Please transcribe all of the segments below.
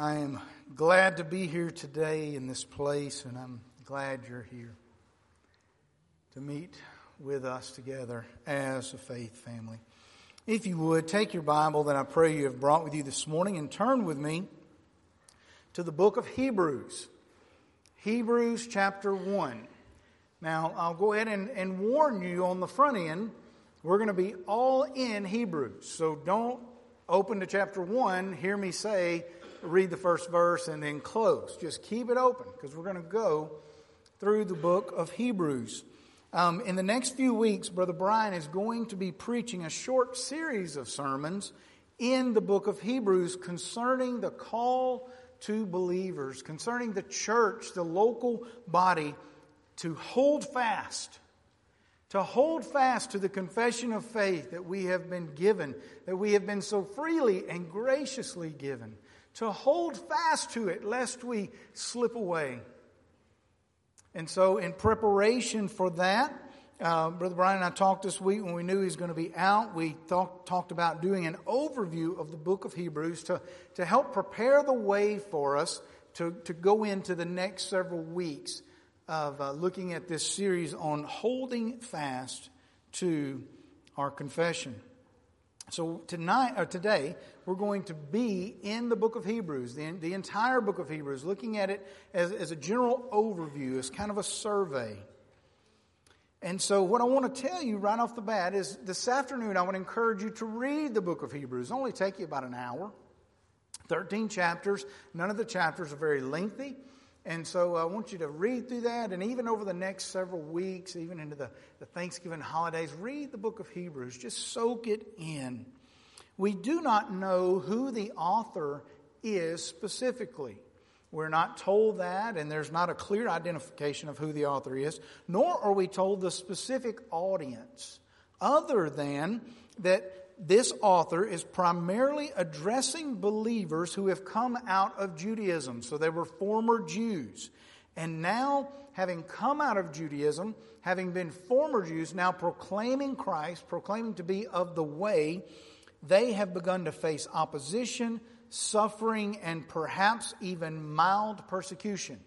I am glad to be here today in this place, and I'm glad you're here to meet with us together as a faith family. If you would, take your Bible that I pray you have brought with you this morning and turn with me to the book of Hebrews. Hebrews chapter 1. Now, I'll go ahead and, and warn you on the front end, we're going to be all in Hebrews. So don't open to chapter 1, hear me say, read the first verse, and then close. Just keep it open because we're going to go through the book of Hebrews. Um, in the next few weeks, Brother Brian is going to be preaching a short series of sermons in the book of Hebrews concerning the call to believers, concerning the church, the local body, to hold fast, to hold fast to the confession of faith that we have been given, that we have been so freely and graciously given to hold fast to it lest we slip away. And so, in preparation for that, uh, Brother Brian and I talked this week when we knew he was going to be out. We talk, talked about doing an overview of the book of Hebrews to, to help prepare the way for us to, to go into the next several weeks of uh, looking at this series on holding fast to our confession. So tonight or today, we're going to be in the book of Hebrews, the, the entire book of Hebrews, looking at it as, as a general overview, as kind of a survey. And so, what I want to tell you right off the bat is this afternoon, I would encourage you to read the book of Hebrews. It'll only take you about an hour, 13 chapters. None of the chapters are very lengthy. And so uh, I want you to read through that, and even over the next several weeks, even into the, the Thanksgiving holidays, read the book of Hebrews. Just soak it in. We do not know who the author is specifically. We're not told that, and there's not a clear identification of who the author is, nor are we told the specific audience, other than that this author is primarily addressing believers who have come out of Judaism. So they were former Jews. And now, having come out of Judaism, having been former Jews, now proclaiming Christ, proclaiming to be of the way, they have begun to face opposition, suffering, and perhaps even mild persecution.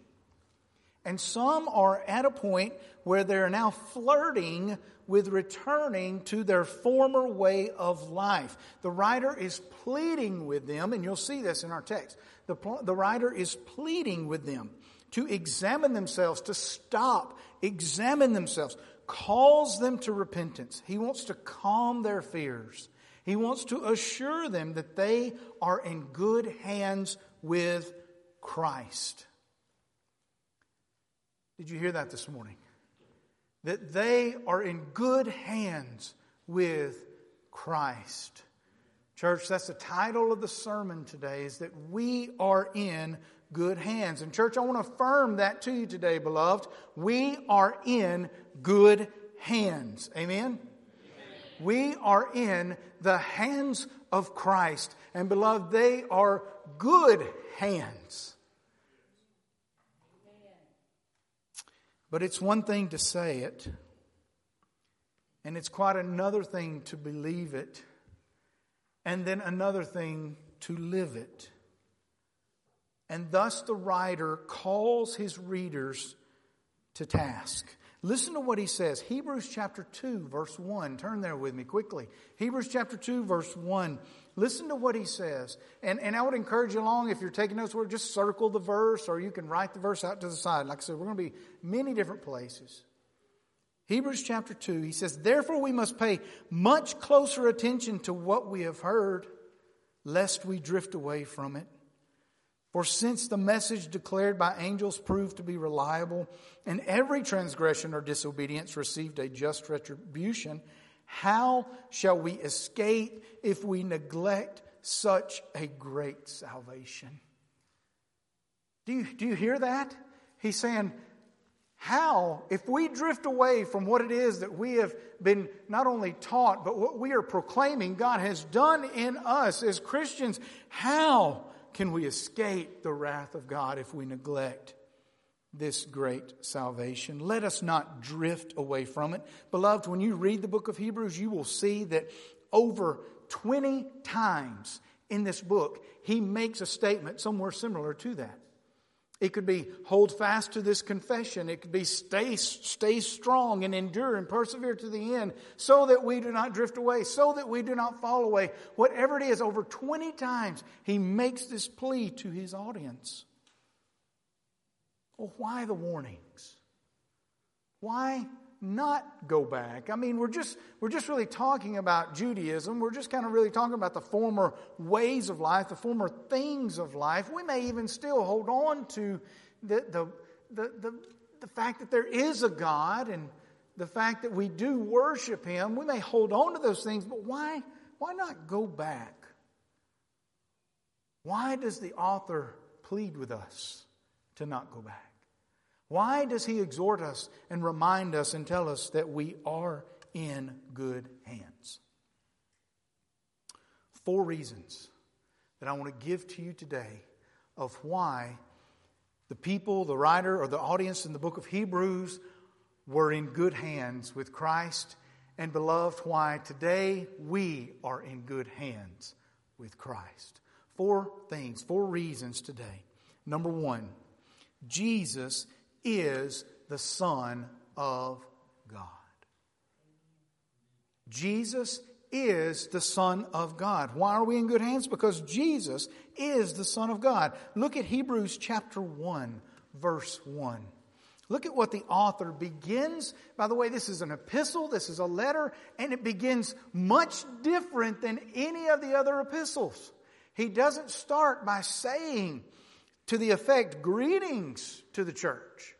And some are at a point where they're now flirting with returning to their former way of life. The writer is pleading with them, and you'll see this in our text. The, the writer is pleading with them to examine themselves, to stop, examine themselves, calls them to repentance. He wants to calm their fears. He wants to assure them that they are in good hands with Christ. Did you hear that this morning? That they are in good hands with Christ. Church, that's the title of the sermon today is that we are in good hands. And church, I want to affirm that to you today, beloved. We are in good hands. Amen? We are in the hands of Christ. And beloved, they are good hands. But it's one thing to say it, and it's quite another thing to believe it, and then another thing to live it. And thus the writer calls his readers to task. Listen to what he says. Hebrews chapter 2, verse 1. Turn there with me quickly. Hebrews chapter 2, verse 1. Listen to what he says. And, and I would encourage you along, if you're taking notes, where just circle the verse or you can write the verse out to the side. Like I said, we're going to be many different places. Hebrews chapter 2, he says, Therefore we must pay much closer attention to what we have heard, lest we drift away from it. For since the message declared by angels proved to be reliable, and every transgression or disobedience received a just retribution, how shall we escape if we neglect such a great salvation? Do you, do you hear that? He's saying, how, if we drift away from what it is that we have been not only taught, but what we are proclaiming God has done in us as Christians, how can we escape the wrath of God if we neglect this great salvation. Let us not drift away from it. Beloved, when you read the book of Hebrews, you will see that over 20 times in this book, he makes a statement somewhere similar to that. It could be hold fast to this confession. It could be stay, stay strong and endure and persevere to the end so that we do not drift away, so that we do not fall away. Whatever it is, over 20 times he makes this plea to his audience. Well, why the warnings? Why not go back. I mean, we're just, we're just really talking about Judaism. We're just kind of really talking about the former ways of life, the former things of life. We may even still hold on to the, the, the, the, the fact that there is a God and the fact that we do worship Him. We may hold on to those things, but why, why not go back? Why does the author plead with us to not go back? Why does he exhort us and remind us and tell us that we are in good hands? Four reasons that I want to give to you today of why the people, the writer, or the audience in the book of Hebrews were in good hands with Christ. And beloved, why today we are in good hands with Christ. Four things, four reasons today. Number one, Jesus is the Son of God. Jesus is the Son of God. Why are we in good hands? Because Jesus is the Son of God. Look at Hebrews chapter 1, verse 1. Look at what the author begins. By the way, this is an epistle, this is a letter, and it begins much different than any of the other epistles. He doesn't start by saying, to the effect, greetings to the church.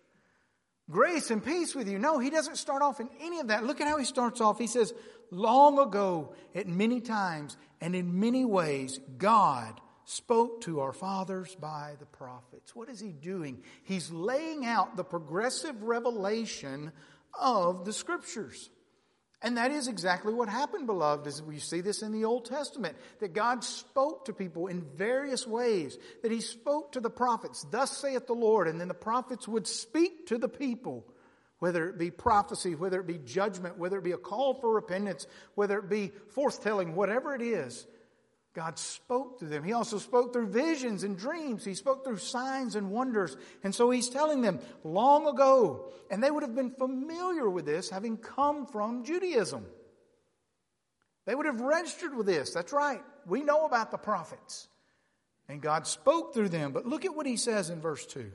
Grace and peace with you. No, he doesn't start off in any of that. Look at how he starts off. He says, Long ago, at many times and in many ways, God spoke to our fathers by the prophets. What is he doing? He's laying out the progressive revelation of the scriptures. And that is exactly what happened, beloved, as we see this in the Old Testament, that God spoke to people in various ways, that He spoke to the prophets, thus saith the Lord, and then the prophets would speak to the people, whether it be prophecy, whether it be judgment, whether it be a call for repentance, whether it be forthtelling, whatever it is, God spoke to them. He also spoke through visions and dreams. He spoke through signs and wonders. And so he's telling them long ago, and they would have been familiar with this having come from Judaism. They would have registered with this. That's right. We know about the prophets. And God spoke through them. But look at what he says in verse 2.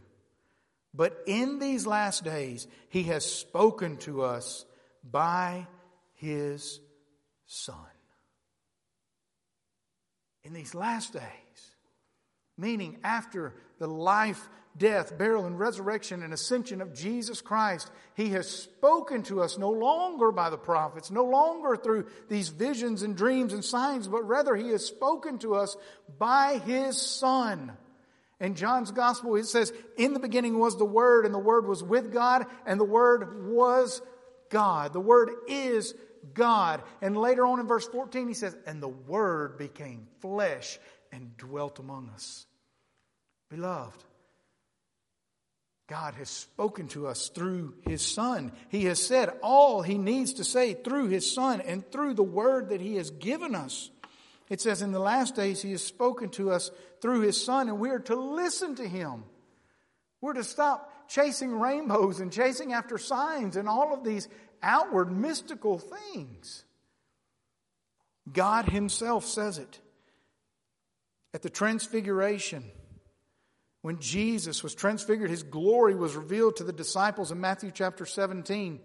But in these last days, he has spoken to us by his Son in these last days, meaning after the life, death, burial, and resurrection and ascension of Jesus Christ, He has spoken to us no longer by the prophets, no longer through these visions and dreams and signs, but rather He has spoken to us by His Son. In John's Gospel, it says, In the beginning was the Word, and the Word was with God, and the Word was God. The Word is God. And later on in verse 14, he says, And the Word became flesh and dwelt among us. Beloved, God has spoken to us through His Son. He has said all He needs to say through His Son and through the Word that He has given us. It says, In the last days, He has spoken to us through His Son, and we are to listen to Him. We're to stop chasing rainbows and chasing after signs and all of these outward mystical things. God Himself says it. At the transfiguration, when Jesus was transfigured, His glory was revealed to the disciples in Matthew chapter 17.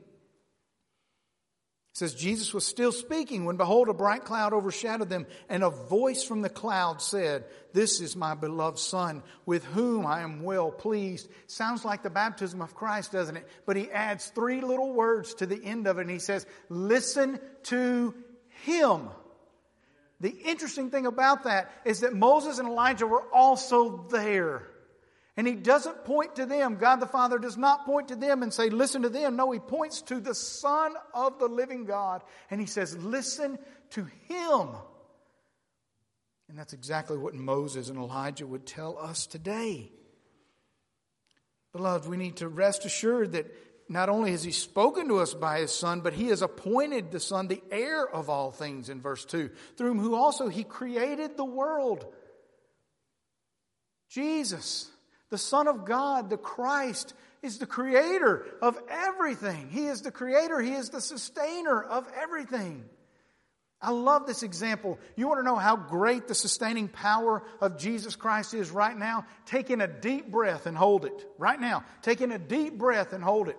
It says, Jesus was still speaking when behold, a bright cloud overshadowed them, and a voice from the cloud said, This is my beloved Son, with whom I am well pleased. Sounds like the baptism of Christ, doesn't it? But he adds three little words to the end of it, and he says, Listen to him. The interesting thing about that is that Moses and Elijah were also there. And he doesn't point to them. God the Father does not point to them and say, listen to them. No, he points to the Son of the living God. And he says, listen to him. And that's exactly what Moses and Elijah would tell us today. Beloved, we need to rest assured that not only has he spoken to us by his son, but he has appointed the son the heir of all things in verse 2, through whom also he created the world. Jesus, the Son of God, the Christ, is the creator of everything. He is the creator, He is the sustainer of everything. I love this example. You want to know how great the sustaining power of Jesus Christ is right now? Take in a deep breath and hold it. Right now. Take in a deep breath and hold it.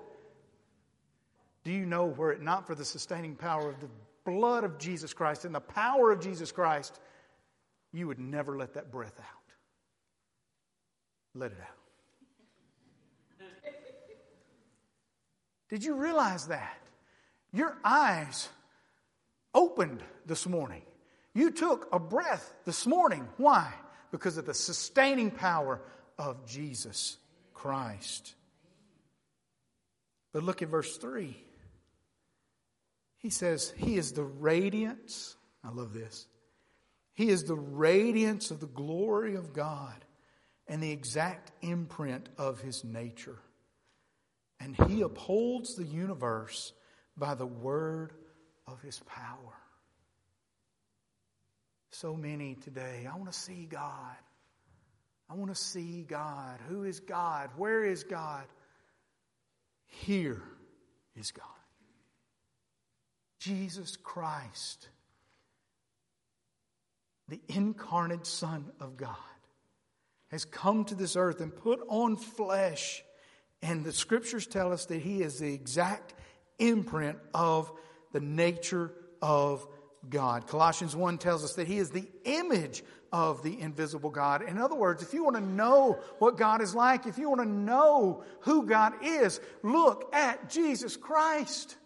Do you know, were it not for the sustaining power of the blood of Jesus Christ and the power of Jesus Christ, you would never let that breath out. Let it out. Did you realize that? Your eyes opened this morning. You took a breath this morning. Why? Because of the sustaining power of Jesus Christ. But look at verse 3. He says, He is the radiance. I love this. He is the radiance of the glory of God and the exact imprint of His nature. And He upholds the universe by the word of his power. So many today, I want to see God. I want to see God. Who is God? Where is God? Here is God. Jesus Christ, the incarnate Son of God, has come to this earth and put on flesh. And the scriptures tell us that he is the exact imprint of the nature of God. Colossians 1 tells us that He is the image of the invisible God. In other words, if you want to know what God is like, if you want to know who God is, look at Jesus Christ.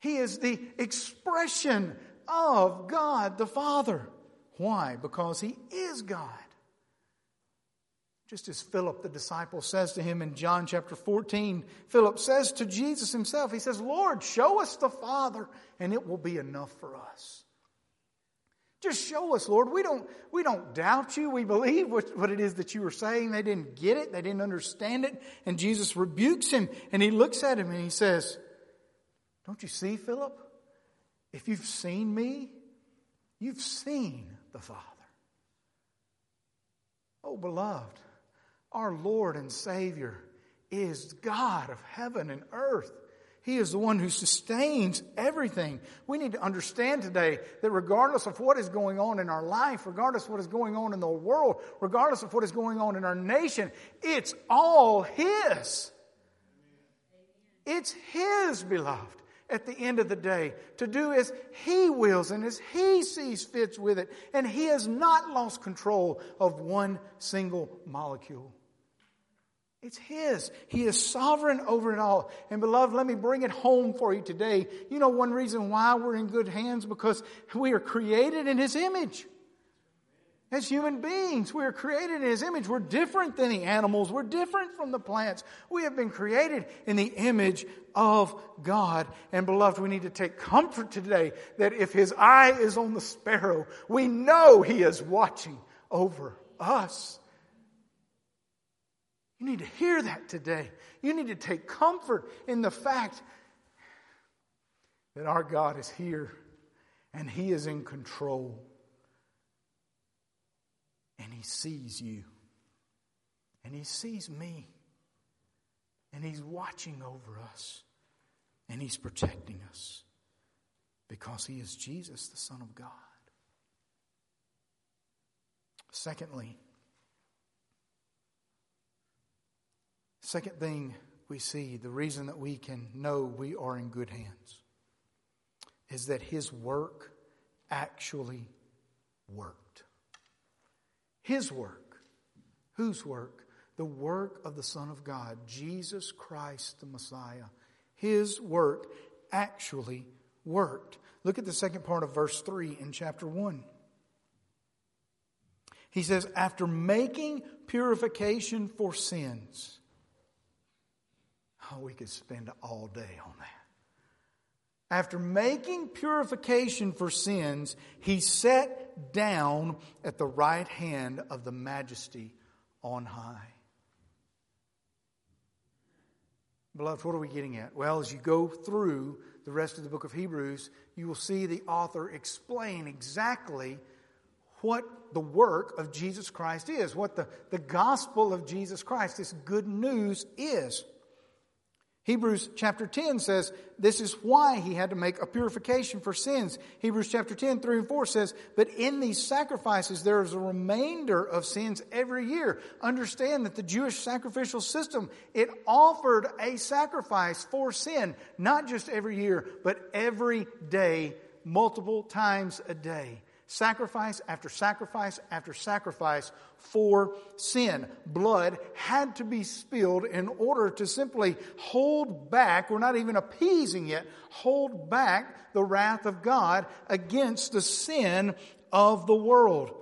He is the expression of God the Father. Why? Because He is God. Just as Philip, the disciple, says to him in John chapter 14, Philip says to Jesus himself, He says, Lord, show us the Father, and it will be enough for us. Just show us, Lord. We don't, we don't doubt you. We believe what, what it is that you were saying. They didn't get it, they didn't understand it. And Jesus rebukes him, and he looks at him and he says, Don't you see, Philip? If you've seen me, you've seen the Father. Oh, beloved. Our Lord and Savior is God of heaven and earth. He is the one who sustains everything. We need to understand today that regardless of what is going on in our life, regardless of what is going on in the world, regardless of what is going on in our nation, it's all His. It's His, beloved at the end of the day to do as He wills and as He sees fits with it. And He has not lost control of one single molecule. It's His. He is sovereign over it all. And beloved, let me bring it home for you today. You know one reason why we're in good hands? Because we are created in His image. As human beings, we are created in His image. We're different than the animals. We're different from the plants. We have been created in the image of God. And beloved, we need to take comfort today that if His eye is on the sparrow, we know He is watching over us. You need to hear that today. You need to take comfort in the fact that our God is here and He is in control. And He sees you. And He sees me. And He's watching over us. And He's protecting us. Because He is Jesus, the Son of God. Secondly, Second thing we see, the reason that we can know we are in good hands, is that His work actually worked. His work. Whose work? The work of the Son of God, Jesus Christ the Messiah. His work actually worked. Look at the second part of verse 3 in chapter 1. He says, After making purification for sins, Oh, we could spend all day on that. After making purification for sins, he sat down at the right hand of the majesty on high. Beloved, what are we getting at? Well, as you go through the rest of the book of Hebrews, you will see the author explain exactly what the work of Jesus Christ is, what the, the gospel of Jesus Christ, this good news is. Hebrews chapter 10 says this is why he had to make a purification for sins. Hebrews chapter 10, 3 and 4 says, But in these sacrifices there is a remainder of sins every year. Understand that the Jewish sacrificial system, it offered a sacrifice for sin, not just every year, but every day, multiple times a day sacrifice after sacrifice after sacrifice for sin. Blood had to be spilled in order to simply hold back, we're not even appeasing it, hold back the wrath of God against the sin of the world.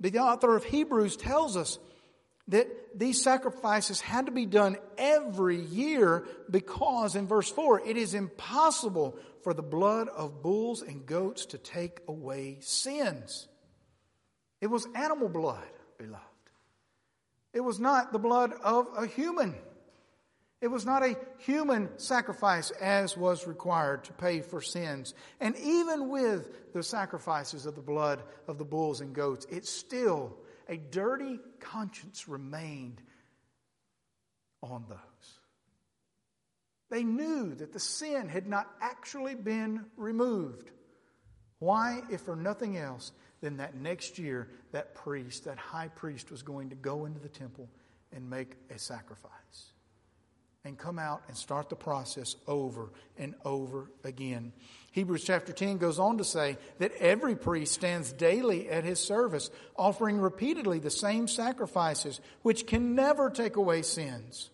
The author of Hebrews tells us that these sacrifices had to be done every year because, in verse 4, it is impossible for the blood of bulls and goats to take away sins. It was animal blood, beloved. It was not the blood of a human. It was not a human sacrifice as was required to pay for sins. And even with the sacrifices of the blood of the bulls and goats, it still a dirty conscience remained on those. They knew that the sin had not actually been removed. Why, if for nothing else, then that next year, that priest, that high priest, was going to go into the temple and make a sacrifice and come out and start the process over and over again. Hebrews chapter 10 goes on to say that every priest stands daily at his service, offering repeatedly the same sacrifices, which can never take away sins.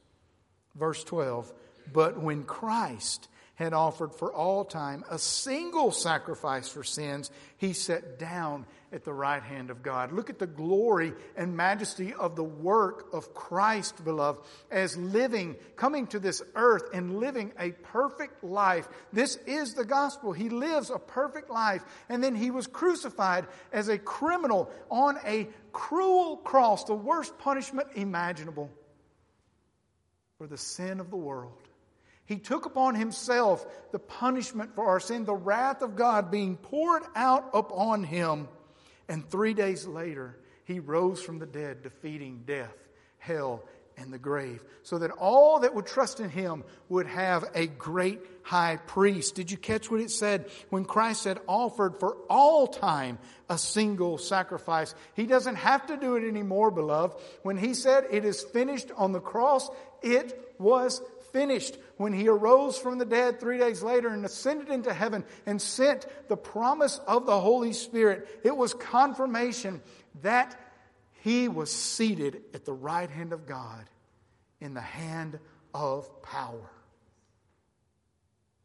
Verse 12, but when Christ had offered for all time a single sacrifice for sins, he sat down at the right hand of God. Look at the glory and majesty of the work of Christ, beloved, as living, coming to this earth and living a perfect life. This is the gospel. He lives a perfect life, and then he was crucified as a criminal on a cruel cross, the worst punishment imaginable for the sin of the world. He took upon himself the punishment for our sin, the wrath of God being poured out upon him. And three days later, he rose from the dead, defeating death, hell, and the grave, so that all that would trust in him would have a great high priest. Did you catch what it said when Christ had offered for all time a single sacrifice? He doesn't have to do it anymore, beloved. When he said it is finished on the cross, it was finished when he arose from the dead three days later and ascended into heaven and sent the promise of the Holy Spirit. It was confirmation that he was seated at the right hand of God in the hand of power.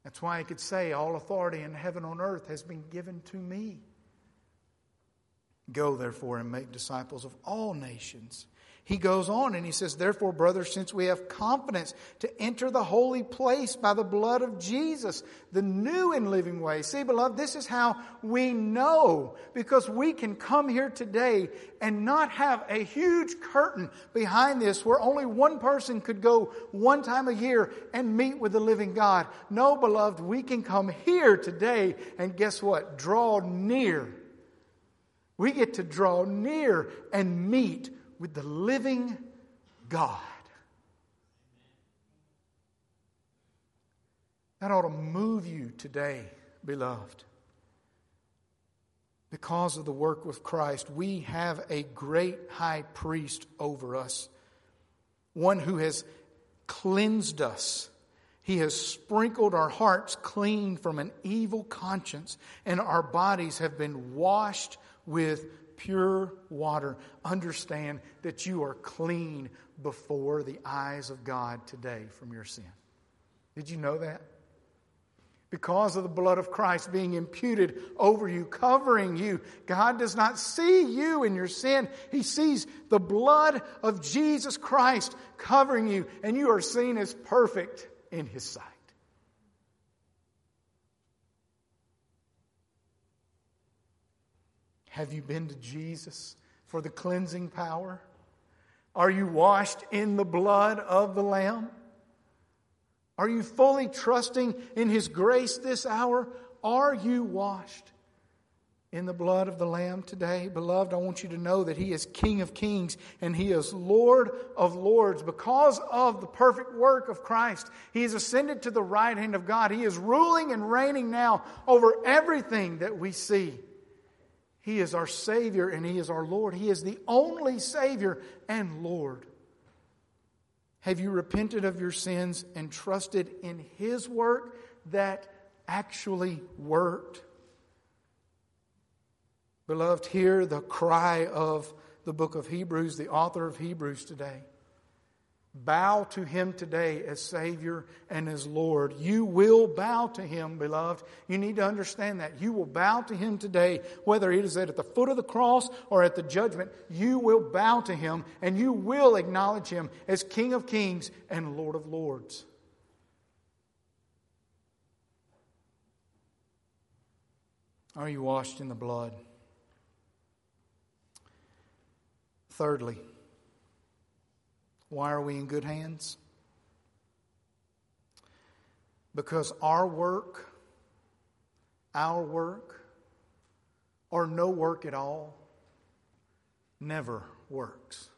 That's why he could say, All authority in heaven on earth has been given to me. Go, therefore, and make disciples of all nations he goes on and he says, Therefore, brothers, since we have confidence to enter the holy place by the blood of Jesus, the new and living way. See, beloved, this is how we know because we can come here today and not have a huge curtain behind this where only one person could go one time a year and meet with the living God. No, beloved, we can come here today and guess what? Draw near. We get to draw near and meet with the living God. That ought to move you today, beloved. Because of the work with Christ, we have a great high priest over us, one who has cleansed us. He has sprinkled our hearts clean from an evil conscience, and our bodies have been washed with pure water. Understand that you are clean before the eyes of God today from your sin. Did you know that? Because of the blood of Christ being imputed over you, covering you, God does not see you in your sin. He sees the blood of Jesus Christ covering you, and you are seen as perfect in His sight. Have you been to Jesus for the cleansing power? Are you washed in the blood of the Lamb? Are you fully trusting in His grace this hour? Are you washed? in the blood of the Lamb today? Beloved, I want you to know that He is King of kings and He is Lord of lords. Because of the perfect work of Christ, He has ascended to the right hand of God. He is ruling and reigning now over everything that we see. He is our Savior and He is our Lord. He is the only Savior and Lord. Have you repented of your sins and trusted in His work that actually worked? Beloved, hear the cry of the book of Hebrews, the author of Hebrews today. Bow to him today as Savior and as Lord. You will bow to him, beloved. You need to understand that. You will bow to him today, whether it is at the foot of the cross or at the judgment. You will bow to him and you will acknowledge him as King of kings and Lord of lords. Are you washed in the blood? Thirdly, why are we in good hands? Because our work, our work, or no work at all, never works.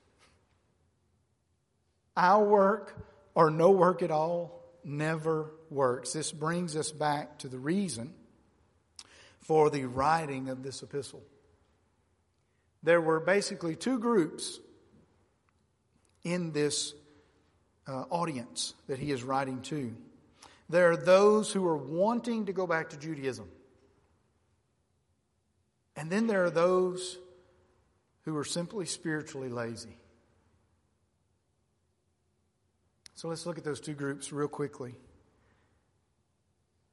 Our work or no work at all never works. This brings us back to the reason for the writing of this epistle there were basically two groups in this uh, audience that he is writing to. There are those who are wanting to go back to Judaism. And then there are those who are simply spiritually lazy. So let's look at those two groups real quickly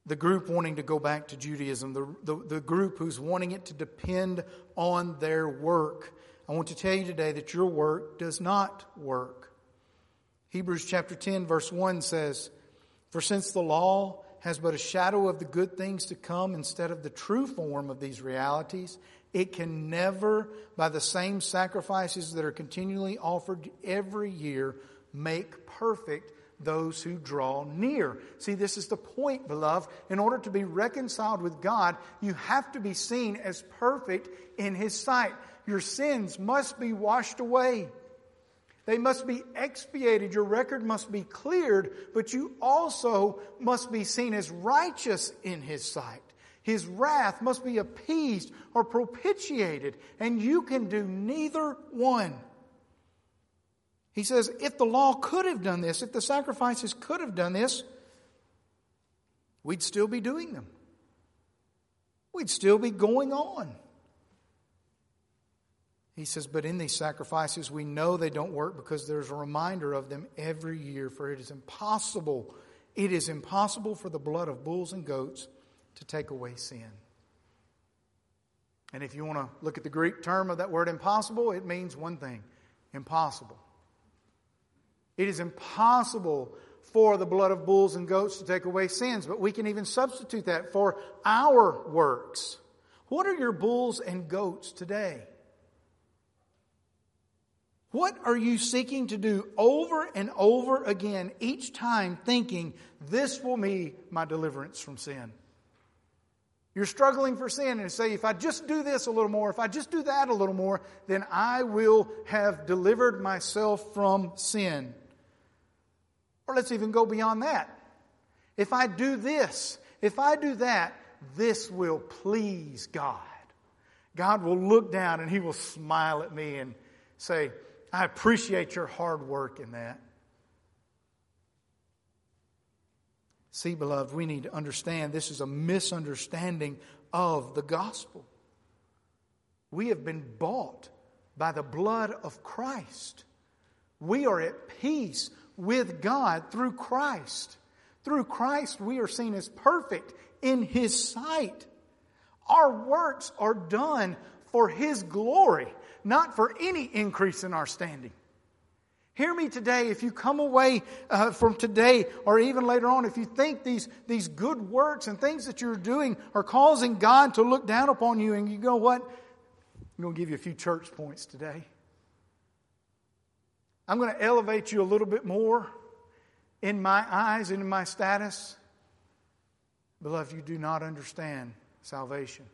the group wanting to go back to Judaism, the, the, the, group who's wanting it to depend on their work. I want to tell you today that your work does not work. Hebrews chapter 10, verse 1 says, For since the law has but a shadow of the good things to come instead of the true form of these realities, it can never, by the same sacrifices that are continually offered every year, make perfect those who draw near. See, this is the point, beloved. In order to be reconciled with God, you have to be seen as perfect in His sight. Your sins must be washed away. They must be expiated. Your record must be cleared, but you also must be seen as righteous in His sight. His wrath must be appeased or propitiated, and you can do neither one. He says, if the law could have done this, if the sacrifices could have done this, we'd still be doing them. We'd still be going on. He says, but in these sacrifices, we know they don't work because there's a reminder of them every year, for it is impossible. It is impossible for the blood of bulls and goats to take away sin. And if you want to look at the Greek term of that word impossible, it means one thing impossible. It is impossible for the blood of bulls and goats to take away sins, but we can even substitute that for our works. What are your bulls and goats today? What are you seeking to do over and over again, each time thinking, this will be my deliverance from sin? You're struggling for sin and say, if I just do this a little more, if I just do that a little more, then I will have delivered myself from sin. Or let's even go beyond that. If I do this, if I do that, this will please God. God will look down and He will smile at me and say, I appreciate your hard work in that. See, beloved, we need to understand this is a misunderstanding of the gospel. We have been bought by the blood of Christ. We are at peace with God through Christ. Through Christ, we are seen as perfect in His sight. Our works are done for His glory, not for any increase in our standing. Hear me today. If you come away uh, from today or even later on, if you think these, these good works and things that you're doing are causing God to look down upon you, and you go, what? I'm going to give you a few church points today. I'm going to elevate you a little bit more in my eyes and in my status. Beloved, you do not understand salvation.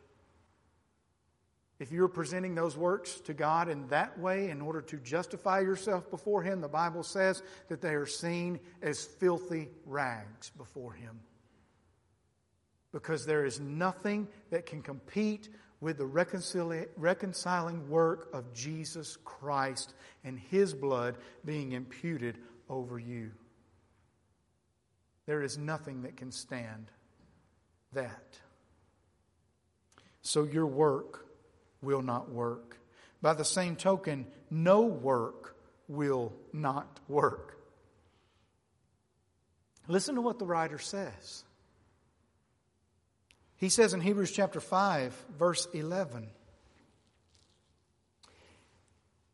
If you're presenting those works to God in that way in order to justify yourself before Him, the Bible says that they are seen as filthy rags before Him. Because there is nothing that can compete with the reconciling work of Jesus Christ and His blood being imputed over you. There is nothing that can stand that. So your work will not work. By the same token, no work will not work. Listen to what the writer says. He says in Hebrews chapter 5, verse 11,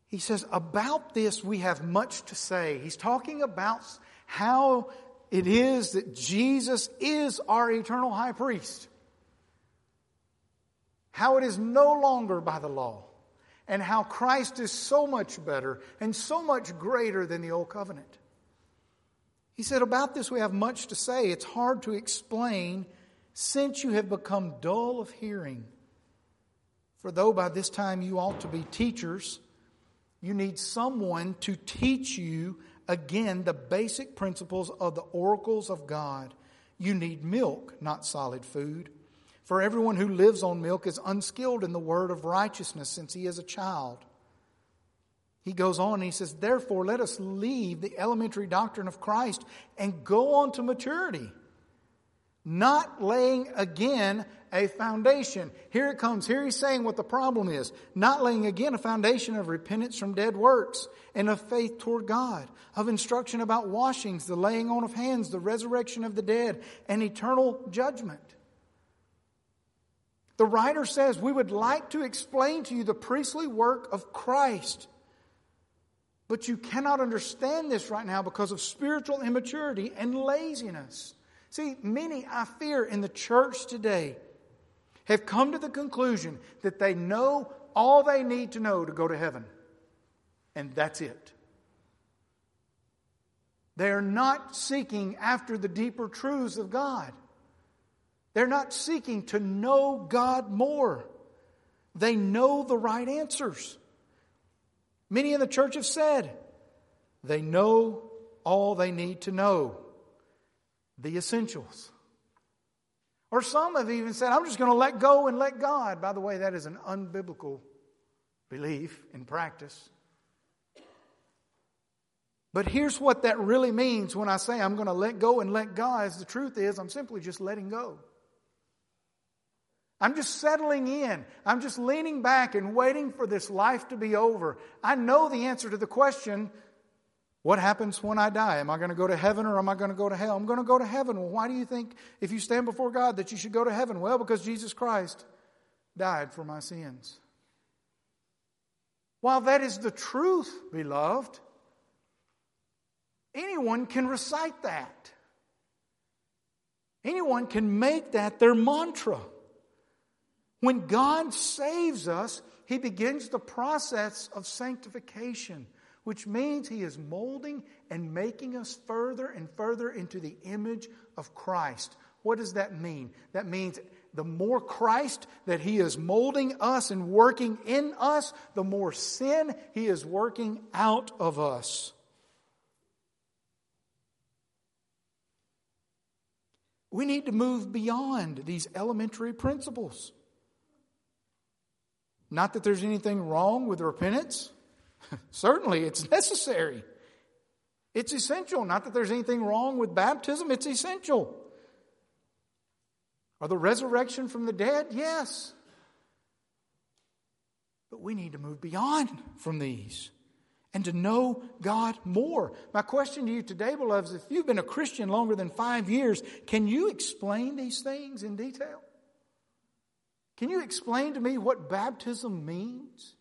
he says, About this we have much to say. He's talking about how it is that Jesus is our eternal high priest. How it is no longer by the law. And how Christ is so much better and so much greater than the old covenant. He said, About this we have much to say. It's hard to explain since you have become dull of hearing. For though by this time you ought to be teachers, you need someone to teach you again the basic principles of the oracles of God. You need milk, not solid food. For everyone who lives on milk is unskilled in the word of righteousness since he is a child. He goes on and he says, Therefore, let us leave the elementary doctrine of Christ and go on to maturity not laying again a foundation. Here it comes. Here he's saying what the problem is. Not laying again a foundation of repentance from dead works and of faith toward God, of instruction about washings, the laying on of hands, the resurrection of the dead, and eternal judgment. The writer says, We would like to explain to you the priestly work of Christ. But you cannot understand this right now because of spiritual immaturity and laziness. See, many, I fear, in the church today have come to the conclusion that they know all they need to know to go to heaven. And that's it. They are not seeking after the deeper truths of God. They're not seeking to know God more. They know the right answers. Many in the church have said they know all they need to know the essentials. Or some have even said, I'm just going to let go and let God. By the way, that is an unbiblical belief in practice. But here's what that really means when I say I'm going to let go and let God. As the truth is, I'm simply just letting go. I'm just settling in. I'm just leaning back and waiting for this life to be over. I know the answer to the question what happens when I die? Am I going to go to heaven or am I going to go to hell? I'm going to go to heaven. Well, why do you think, if you stand before God, that you should go to heaven? Well, because Jesus Christ died for my sins. While that is the truth, beloved, anyone can recite that. Anyone can make that their mantra. When God saves us, He begins the process of sanctification which means He is molding and making us further and further into the image of Christ. What does that mean? That means the more Christ that He is molding us and working in us, the more sin He is working out of us. We need to move beyond these elementary principles. Not that there's anything wrong with repentance. Certainly, it's necessary. It's essential. Not that there's anything wrong with baptism, it's essential. Are the resurrection from the dead? Yes. But we need to move beyond from these and to know God more. My question to you today, beloved, is if you've been a Christian longer than five years, can you explain these things in detail? Can you explain to me what baptism means?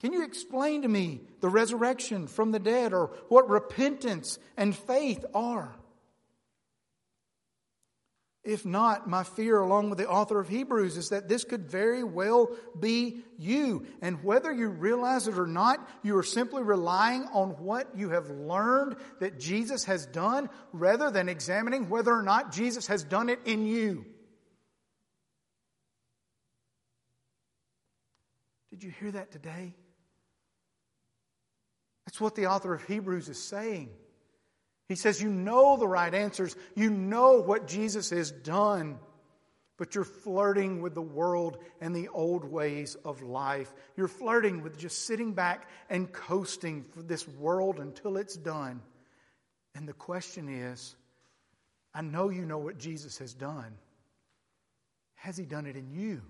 Can you explain to me the resurrection from the dead or what repentance and faith are? If not, my fear, along with the author of Hebrews, is that this could very well be you. And whether you realize it or not, you are simply relying on what you have learned that Jesus has done rather than examining whether or not Jesus has done it in you. Did you hear that today? That's what the author of Hebrews is saying. He says, You know the right answers, you know what Jesus has done, but you're flirting with the world and the old ways of life. You're flirting with just sitting back and coasting for this world until it's done. And the question is I know you know what Jesus has done. Has he done it in you?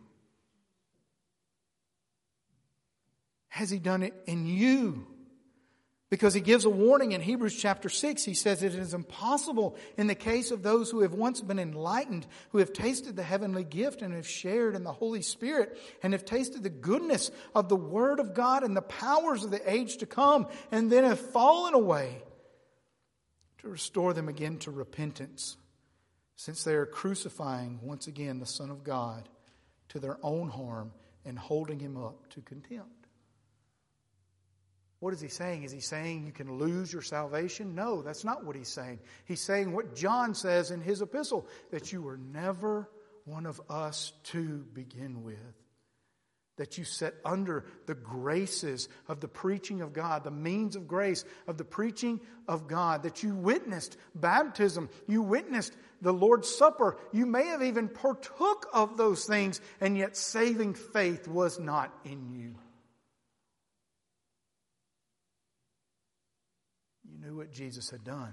Has he done it in you? Because he gives a warning in Hebrews chapter 6. He says it is impossible in the case of those who have once been enlightened, who have tasted the heavenly gift and have shared in the Holy Spirit, and have tasted the goodness of the Word of God and the powers of the age to come, and then have fallen away, to restore them again to repentance, since they are crucifying once again the Son of God to their own harm and holding him up to contempt. What is he saying? Is he saying you can lose your salvation? No, that's not what he's saying. He's saying what John says in his epistle that you were never one of us to begin with. That you set under the graces of the preaching of God, the means of grace of the preaching of God, that you witnessed baptism, you witnessed the Lord's Supper, you may have even partook of those things, and yet saving faith was not in you. Knew what Jesus had done,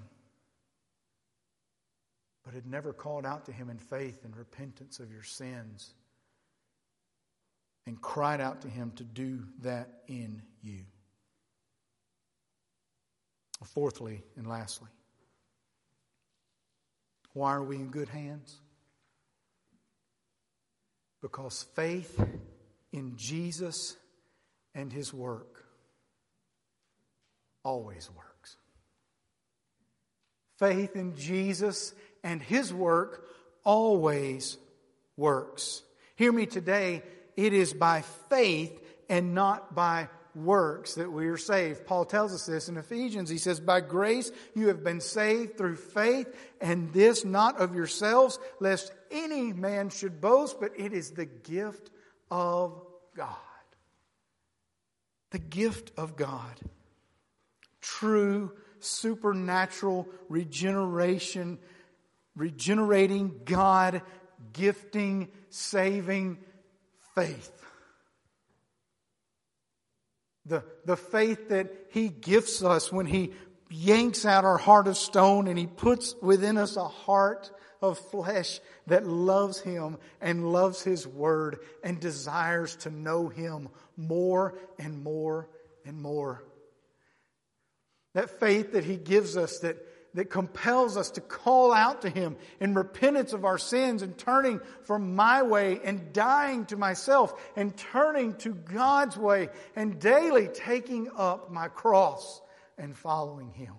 but had never called out to him in faith and repentance of your sins and cried out to him to do that in you. Fourthly and lastly, why are we in good hands? Because faith in Jesus and his work always works faith in Jesus and His work always works. Hear me today. It is by faith and not by works that we are saved. Paul tells us this in Ephesians. He says, By grace you have been saved through faith, and this not of yourselves, lest any man should boast, but it is the gift of God. The gift of God. True supernatural regeneration, regenerating God, gifting, saving faith. The, the faith that He gifts us when He yanks out our heart of stone and He puts within us a heart of flesh that loves Him and loves His Word and desires to know Him more and more and more. That faith that He gives us that, that compels us to call out to Him in repentance of our sins and turning from my way and dying to myself and turning to God's way and daily taking up my cross and following Him.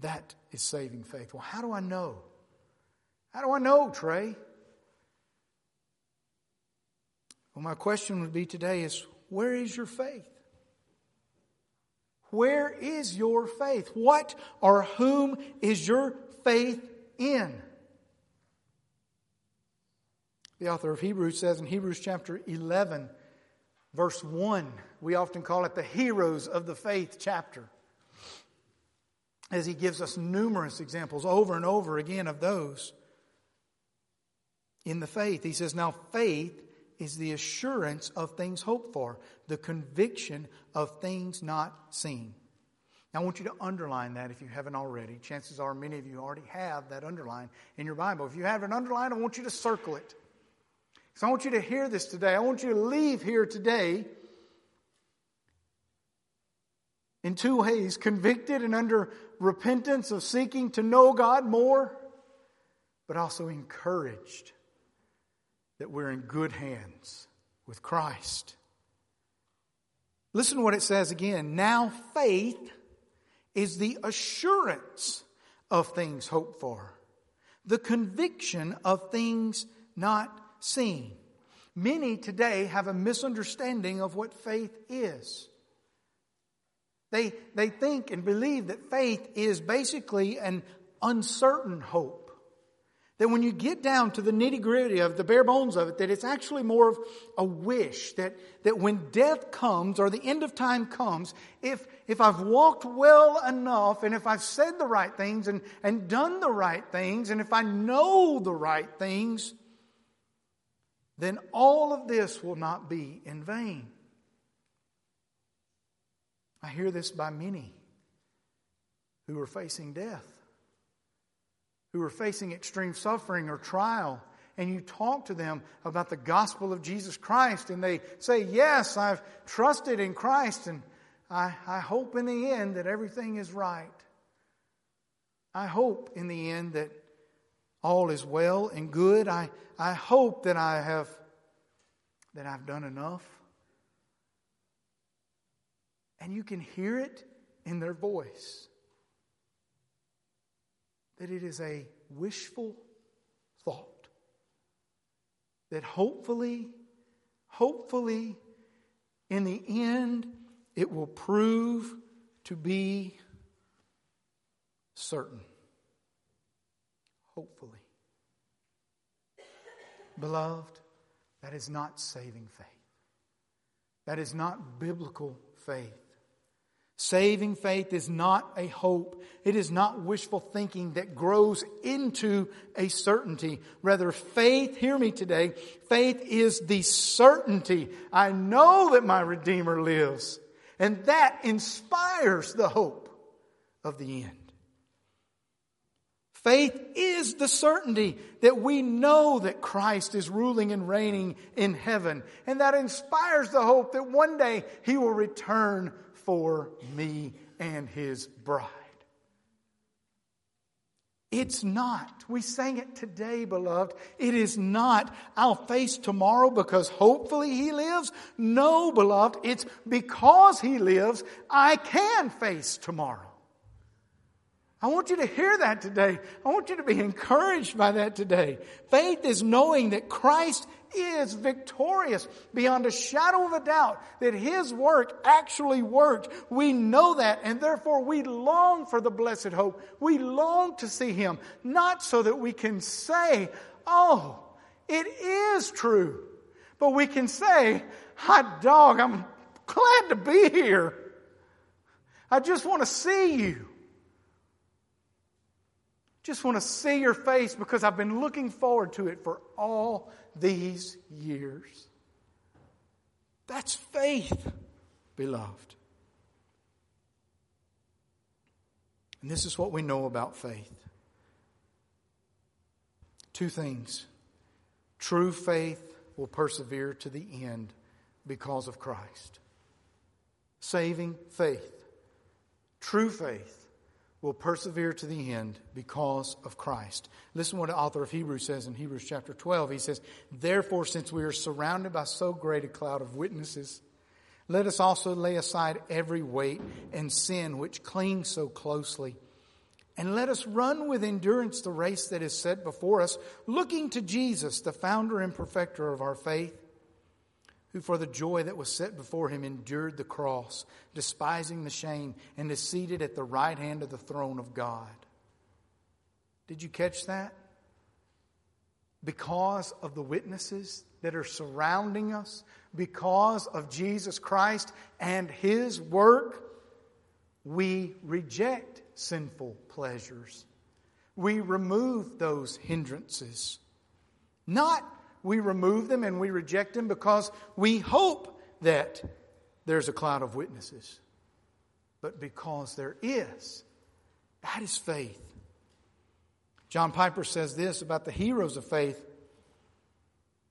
That is saving faith. Well, how do I know? How do I know, Trey? Well, my question would be today is where is your faith? Where is your faith? What or whom is your faith in? The author of Hebrews says in Hebrews chapter 11, verse 1, we often call it the heroes of the faith chapter, as he gives us numerous examples over and over again of those in the faith. He says, Now faith is the assurance of things hoped for, the conviction of things not seen. Now, I want you to underline that if you haven't already. Chances are many of you already have that underline in your Bible. If you have an underline, I want you to circle it. So I want you to hear this today. I want you to leave here today in two ways convicted and under repentance of seeking to know God more, but also encouraged that we're in good hands with Christ. Listen to what it says again. Now faith is the assurance of things hoped for, the conviction of things not seen. Many today have a misunderstanding of what faith is. They, they think and believe that faith is basically an uncertain hope That when you get down to the nitty gritty of the bare bones of it, that it's actually more of a wish that, that when death comes or the end of time comes, if, if I've walked well enough and if I've said the right things and, and done the right things and if I know the right things, then all of this will not be in vain. I hear this by many who are facing death who are facing extreme suffering or trial, and you talk to them about the gospel of Jesus Christ, and they say, Yes, I've trusted in Christ, and I, I hope in the end that everything is right. I hope in the end that all is well and good. I, I hope that I have that I've done enough. And you can hear it in their voice that it is a wishful thought. That hopefully, hopefully, in the end, it will prove to be certain. Hopefully. Beloved, that is not saving faith. That is not biblical faith. Saving faith is not a hope. It is not wishful thinking that grows into a certainty. Rather, faith, hear me today, faith is the certainty. I know that my Redeemer lives. And that inspires the hope of the end. Faith is the certainty that we know that Christ is ruling and reigning in heaven. And that inspires the hope that one day He will return for me and his bride. It's not. We sang it today, beloved. It is not, I'll face tomorrow because hopefully he lives. No, beloved, it's because he lives, I can face tomorrow. I want you to hear that today. I want you to be encouraged by that today. Faith is knowing that Christ is victorious beyond a shadow of a doubt that His work actually worked. We know that and therefore we long for the blessed hope. We long to see Him, not so that we can say, oh, it is true, but we can say, hot dog, I'm glad to be here. I just want to see you. Just want to see your face because I've been looking forward to it for all these years. That's faith, beloved. And this is what we know about faith two things. True faith will persevere to the end because of Christ. Saving faith, true faith will persevere to the end because of Christ. Listen to what the author of Hebrews says in Hebrews chapter 12. He says, Therefore, since we are surrounded by so great a cloud of witnesses, let us also lay aside every weight and sin which clings so closely. And let us run with endurance the race that is set before us, looking to Jesus, the founder and perfecter of our faith who for the joy that was set before him endured the cross, despising the shame, and is seated at the right hand of the throne of God. Did you catch that? Because of the witnesses that are surrounding us, because of Jesus Christ and his work, we reject sinful pleasures. We remove those hindrances. Not we remove them and we reject them because we hope that there's a cloud of witnesses. But because there is, that is faith. John Piper says this about the heroes of faith.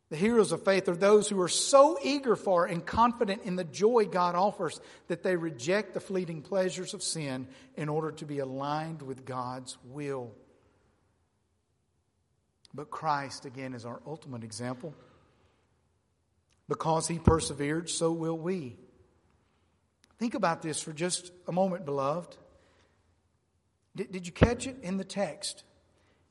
The heroes of faith are those who are so eager for and confident in the joy God offers that they reject the fleeting pleasures of sin in order to be aligned with God's will. But Christ, again, is our ultimate example. Because he persevered, so will we. Think about this for just a moment, beloved. Did, did you catch it in the text?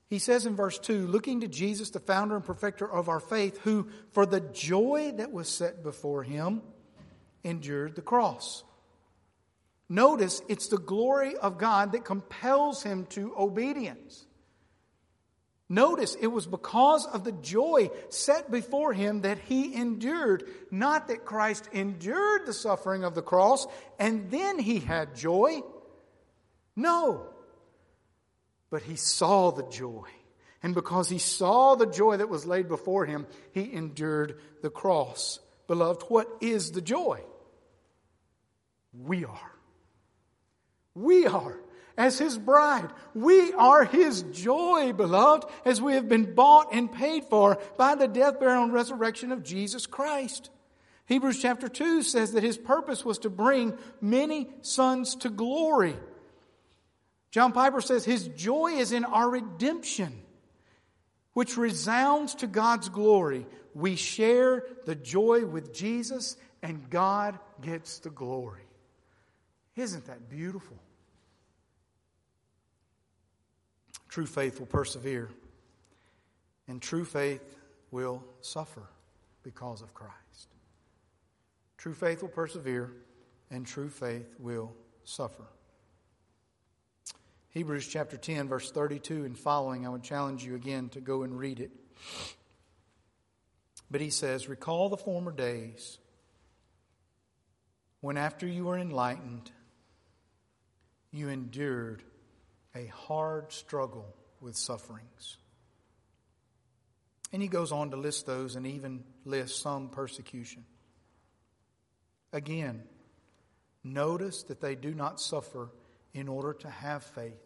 He says in verse 2 looking to Jesus, the founder and perfecter of our faith, who, for the joy that was set before him, endured the cross. Notice it's the glory of God that compels him to obedience. Notice it was because of the joy set before him that he endured, not that Christ endured the suffering of the cross and then he had joy. No. But he saw the joy. And because he saw the joy that was laid before him, he endured the cross. Beloved, what is the joy? We are. We are as his bride. We are his joy, beloved, as we have been bought and paid for by the death, burial, and resurrection of Jesus Christ. Hebrews chapter 2 says that his purpose was to bring many sons to glory. John Piper says his joy is in our redemption, which resounds to God's glory. We share the joy with Jesus, and God gets the glory. Isn't that beautiful? True faith will persevere, and true faith will suffer because of Christ. True faith will persevere, and true faith will suffer. Hebrews chapter 10, verse 32 and following, I would challenge you again to go and read it. But he says, Recall the former days when, after you were enlightened, you endured a hard struggle with sufferings. And he goes on to list those and even list some persecution. Again, notice that they do not suffer in order to have faith,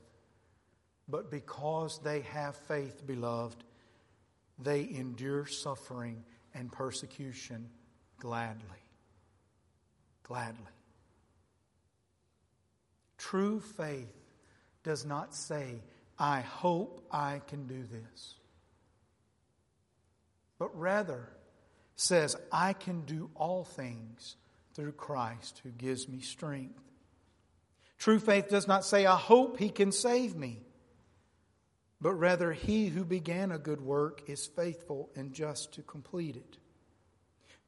but because they have faith, beloved, they endure suffering and persecution gladly. Gladly. True faith does not say, I hope I can do this, but rather says, I can do all things through Christ who gives me strength. True faith does not say, I hope he can save me, but rather, he who began a good work is faithful and just to complete it.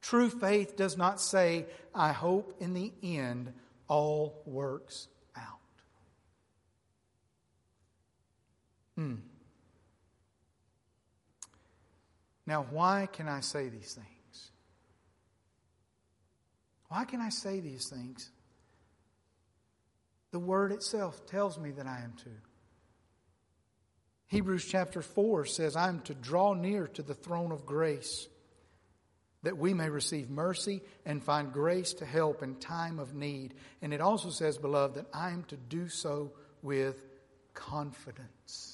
True faith does not say, I hope in the end all works Hmm. Now, why can I say these things? Why can I say these things? The word itself tells me that I am to. Hebrews chapter 4 says, I am to draw near to the throne of grace that we may receive mercy and find grace to help in time of need. And it also says, beloved, that I am to do so with confidence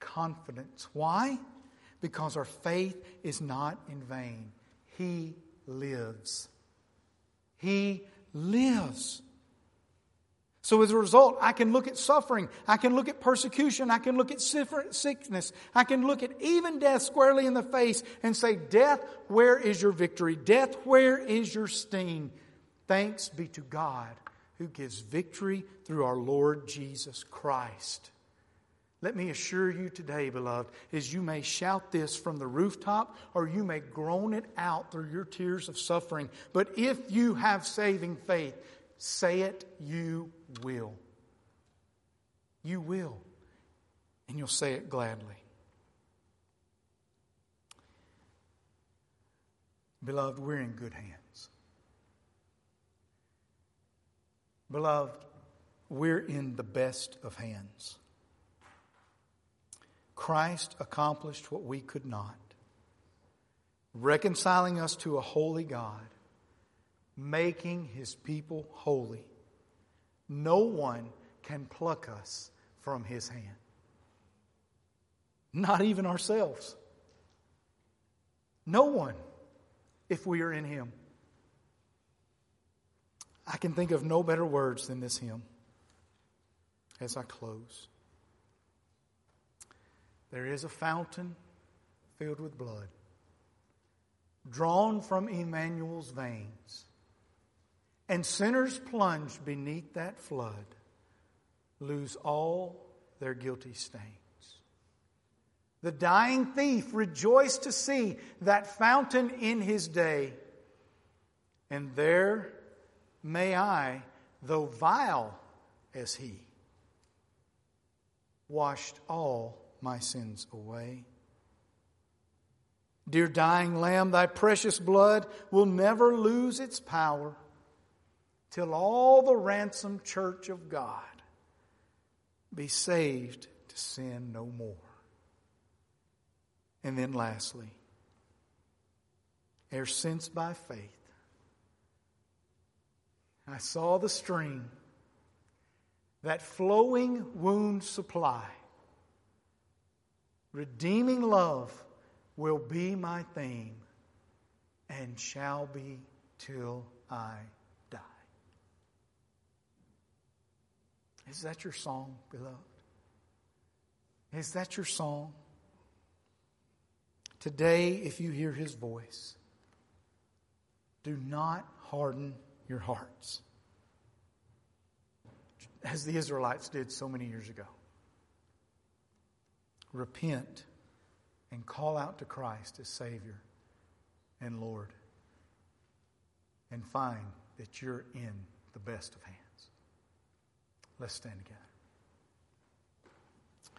confidence. Why? Because our faith is not in vain. He lives. He lives. So, as a result, I can look at suffering, I can look at persecution, I can look at sickness, I can look at even death squarely in the face and say, Death, where is your victory? Death, where is your sting? Thanks be to God who gives victory through our Lord Jesus Christ. Let me assure you today, beloved, as you may shout this from the rooftop or you may groan it out through your tears of suffering. But if you have saving faith, say it, you will. You will. And you'll say it gladly. Beloved, we're in good hands. Beloved, we're in the best of hands. Christ accomplished what we could not, reconciling us to a holy God, making his people holy. No one can pluck us from his hand, not even ourselves. No one, if we are in him. I can think of no better words than this hymn as I close. There is a fountain filled with blood, drawn from Emmanuel's veins, and sinners plunged beneath that flood lose all their guilty stains. The dying thief rejoiced to see that fountain in his day, and there may I, though vile as he, washed all my sins away. Dear dying Lamb, thy precious blood will never lose its power till all the ransomed church of God be saved to sin no more. And then lastly, ere since by faith, I saw the stream, that flowing wound supply, redeeming love will be my theme and shall be till I die. Is that your song, beloved? Is that your song? Today, if you hear his voice, do not harden your hearts as the Israelites did so many years ago. Repent and call out to Christ as Savior and Lord and find that you're in the best of hands. Let's stand together.